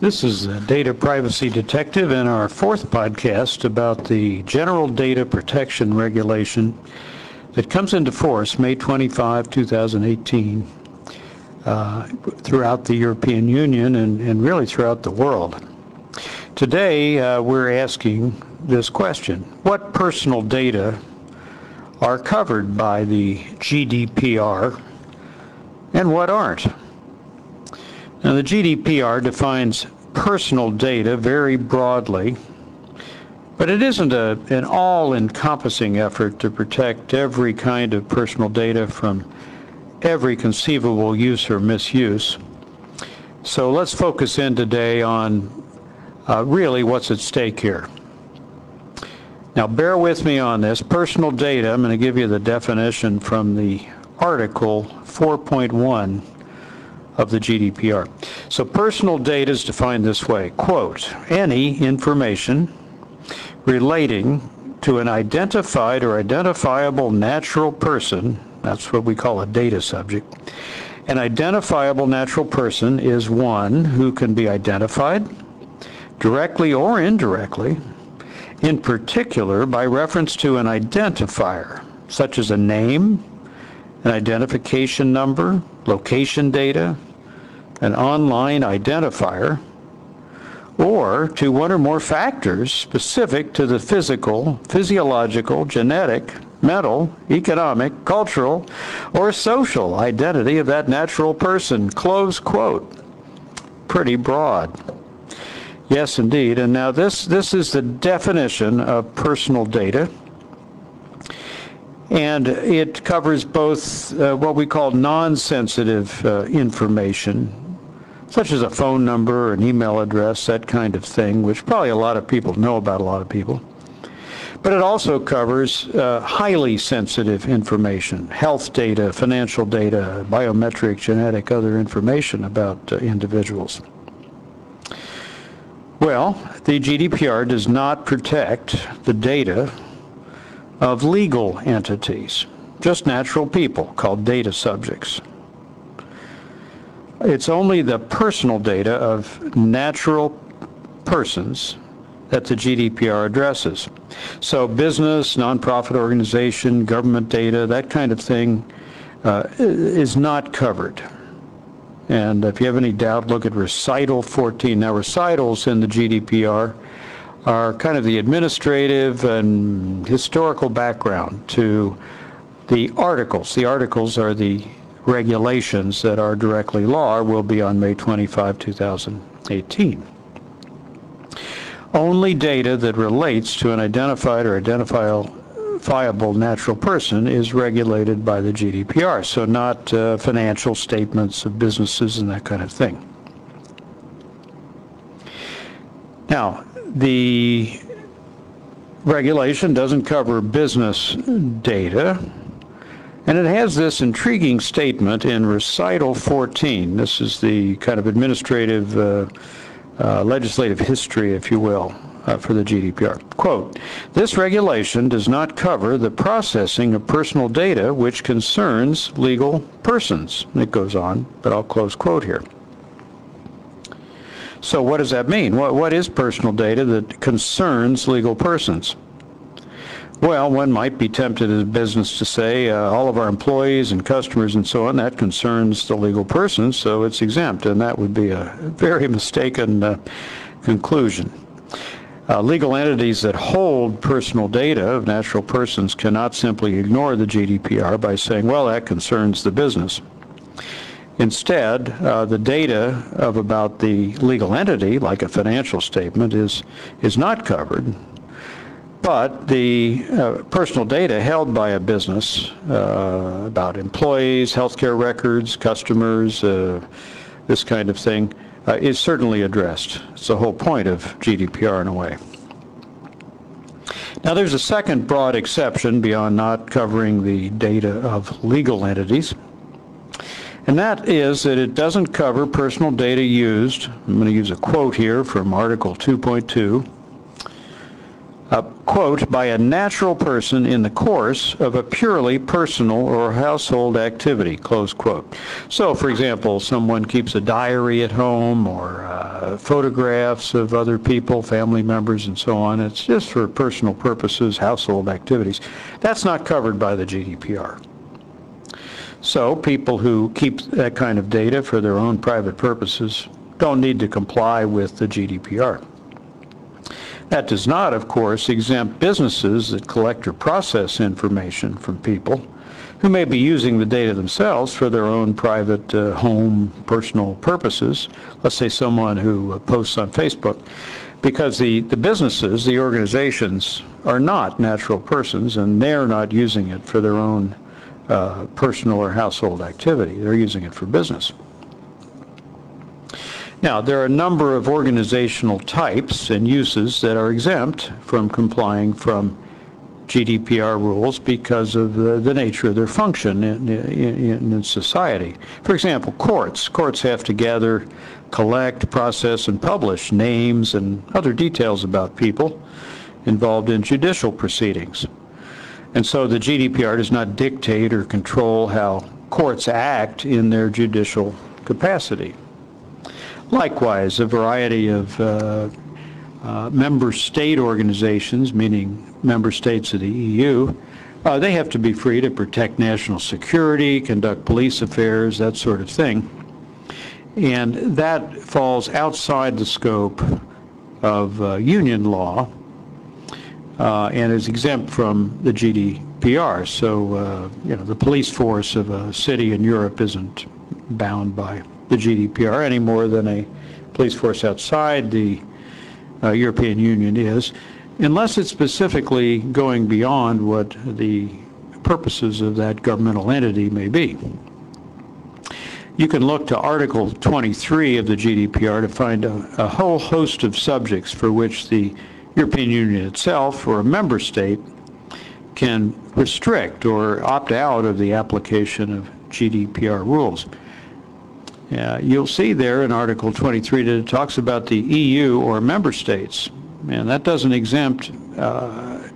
This is the Data Privacy Detective and our fourth podcast about the General Data Protection Regulation that comes into force May 25, 2018, uh, throughout the European Union and, and, really throughout the world. Today, uh, we're asking this question What personal data are covered by the GDPR and what aren't? Now, the GDPR defines personal data very broadly, but it isn't a, an all-encompassing effort to protect every kind of personal data from every conceivable use or misuse. So let's focus in today on uh, really what's at stake here. Now, bear with me on this. Personal data, I'm going to give you the definition from the article 4.1 of the GDPR. So personal data is defined this way, quote, any information relating to an identified or identifiable natural person, that's what we call a data subject, an identifiable natural person is one who can be identified directly or indirectly, in particular by reference to an identifier, such as a name, an identification number, location data, an online identifier, or to one or more factors specific to the physical, physiological, genetic, mental, economic, cultural, or social identity of that natural person. Close quote. Pretty broad. Yes, indeed. And now this, this is the definition of personal data. And it covers both uh, what we call non-sensitive uh, information, such as a phone number, an email address, that kind of thing, which probably a lot of people know about a lot of people. But it also covers uh, highly sensitive information, health data, financial data, biometric, genetic, other information about uh, individuals. Well, the GDPR does not protect the data of legal entities, just natural people called data subjects. It's only the personal data of natural persons that the GDPR addresses. So business, nonprofit organization, government data, that kind of thing uh, is not covered. And if you have any doubt, look at recital 14. Now recitals in the GDPR are kind of the administrative and historical background to the articles. The articles are the regulations that are directly law will be on May 25, 2018. Only data that relates to an identified or identifiable natural person is regulated by the GDPR, so not uh, financial statements of businesses and that kind of thing. Now, the regulation doesn't cover business data, and it has this intriguing statement in recital 14. This is the kind of administrative, uh, uh, legislative history, if you will, uh, for the GDPR. Quote, this regulation does not cover the processing of personal data which concerns legal persons. It goes on, but I'll close quote here. So what does that mean? What, what is personal data that concerns legal persons? Well, one might be tempted as a business to say uh, all of our employees and customers and so on, that concerns the legal person, so it's exempt, and that would be a very mistaken uh, conclusion. Uh, legal entities that hold personal data of natural persons cannot simply ignore the GDPR by saying, well, that concerns the business. Instead, uh, the data of about the legal entity, like a financial statement, is, is not covered but the uh, personal data held by a business uh, about employees, healthcare records, customers, uh, this kind of thing, uh, is certainly addressed. It's the whole point of GDPR in a way. Now there's a second broad exception beyond not covering the data of legal entities. And that is that it doesn't cover personal data used, I'm going to use a quote here from Article 2.2, uh, quote, by a natural person in the course of a purely personal or household activity, close quote. So, for example, someone keeps a diary at home or uh, photographs of other people, family members, and so on. It's just for personal purposes, household activities. That's not covered by the GDPR. So people who keep that kind of data for their own private purposes don't need to comply with the GDPR. That does not, of course, exempt businesses that collect or process information from people who may be using the data themselves for their own private uh, home personal purposes. Let's say someone who uh, posts on Facebook. Because the, the businesses, the organizations, are not natural persons and they're not using it for their own uh, personal or household activity. They're using it for business. Now, there are a number of organizational types and uses that are exempt from complying from GDPR rules because of the, the nature of their function in, in, in, society. For example, courts. Courts have to gather, collect, process, and publish names and other details about people involved in judicial proceedings. And so the GDPR does not dictate or control how courts act in their judicial capacity. Likewise, a variety of uh, uh, member state organizations, meaning member states of the EU, uh, they have to be free to protect national security, conduct police affairs, that sort of thing. And that falls outside the scope of uh, union law uh, and is exempt from the GDPR. So, uh, you know, the police force of a city in Europe isn't bound by the GDPR any more than a police force outside the uh, European Union is, unless it's specifically going beyond what the purposes of that governmental entity may be. You can look to Article 23 of the GDPR to find a, a whole host of subjects for which the European Union itself or a member state can restrict or opt out of the application of GDPR rules. Uh, you'll see there in Article 23 that it talks about the EU or member states, and that doesn't exempt uh,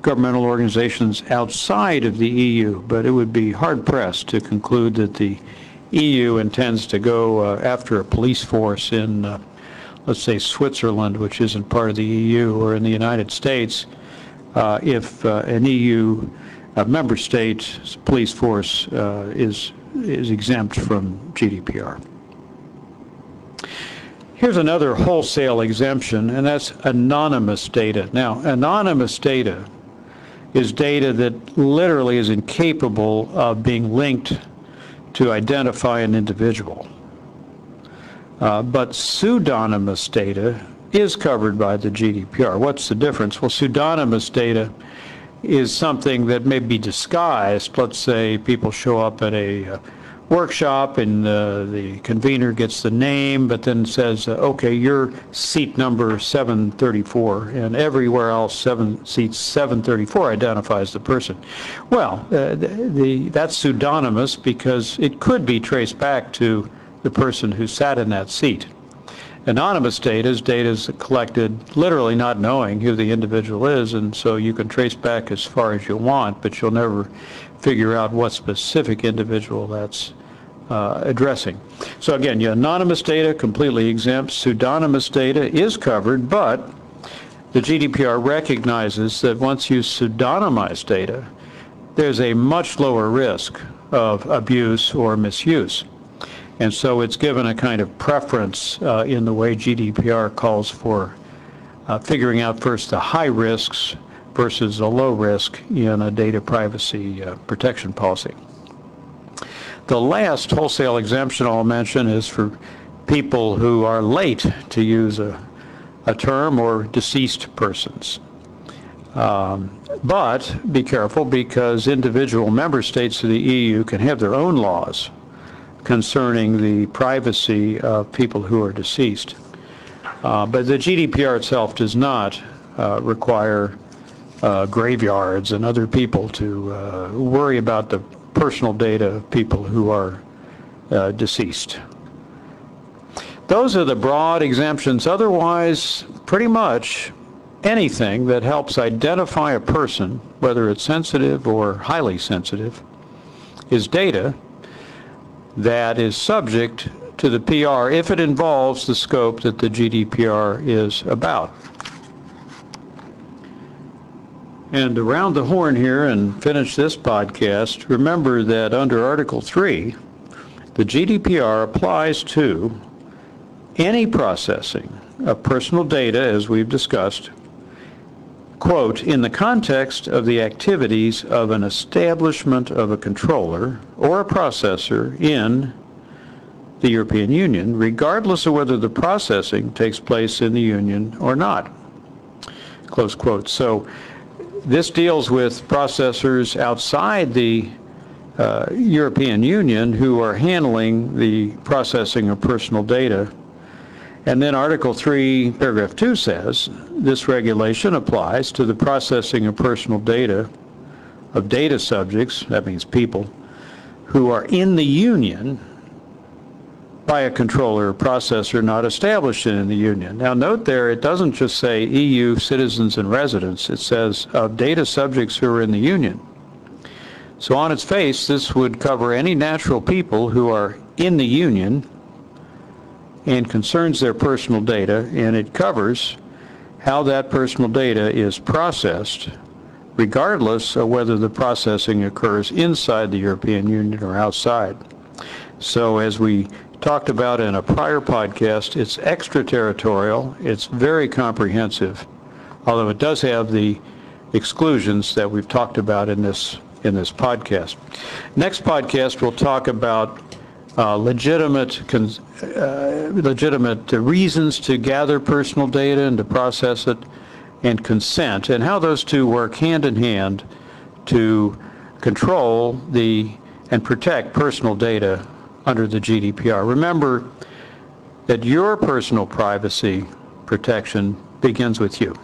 governmental organizations outside of the EU, but it would be hard-pressed to conclude that the EU intends to go uh, after a police force in, uh, let's say, Switzerland, which isn't part of the EU, or in the United States, uh, if uh, an EU member state police force is is exempt from GDPR. Here's another wholesale exemption, and that's anonymous data. Now, anonymous data is data that literally is incapable of being linked to identify an individual. Uh, but pseudonymous data is covered by the GDPR. What's the difference? Well, pseudonymous data is something that may be disguised. Let's say people show up at a uh, workshop and uh, the convener gets the name but then says uh, okay you're seat number 734 and everywhere else seven seats 734 identifies the person well uh, the, the, that's pseudonymous because it could be traced back to the person who sat in that seat Anonymous data is data is collected literally not knowing who the individual is, and so you can trace back as far as you want, but you'll never figure out what specific individual that's uh, addressing. So again, your anonymous data completely exempt. Pseudonymous data is covered, but the GDPR recognizes that once you pseudonymize data, there's a much lower risk of abuse or misuse. And so it's given a kind of preference uh, in the way GDPR calls for uh, figuring out first the high risks versus a low risk in a data privacy uh, protection policy. The last wholesale exemption I'll mention is for people who are late to use a, a term or deceased persons. Um, but be careful because individual member states of the EU can have their own laws concerning the privacy of people who are deceased. Uh, but the GDPR itself does not uh, require uh, graveyards and other people to uh, worry about the personal data of people who are uh, deceased. Those are the broad exemptions. Otherwise, pretty much anything that helps identify a person, whether it's sensitive or highly sensitive, is data that is subject to the PR if it involves the scope that the GDPR is about. And around the horn here and finish this podcast, remember that under Article 3, the GDPR applies to any processing of personal data, as we've discussed, quote, "in the context of the activities of an establishment of a controller or a processor in the European Union, regardless of whether the processing takes place in the Union or not." Close quote. So this deals with processors outside the uh, European Union who are handling the processing of personal data. And then Article 3, paragraph 2 says, this regulation applies to the processing of personal data of data subjects, that means people, who are in the Union by a controller or processor not established in the Union. Now note there, it doesn't just say EU citizens and residents, it says of data subjects who are in the Union. So on its face, this would cover any natural people who are in the Union and concerns their personal data, and it covers how that personal data is processed regardless of whether the processing occurs inside the European Union or outside. So as we talked about in a prior podcast, it's extraterritorial, it's very comprehensive, although it does have the exclusions that we've talked about in this in this podcast. Next podcast we'll talk about uh, legitimate uh, legitimate reasons to gather personal data and to process it and consent and how those two work hand in hand to control the and protect personal data under the GDPR. Remember that your personal privacy protection begins with you.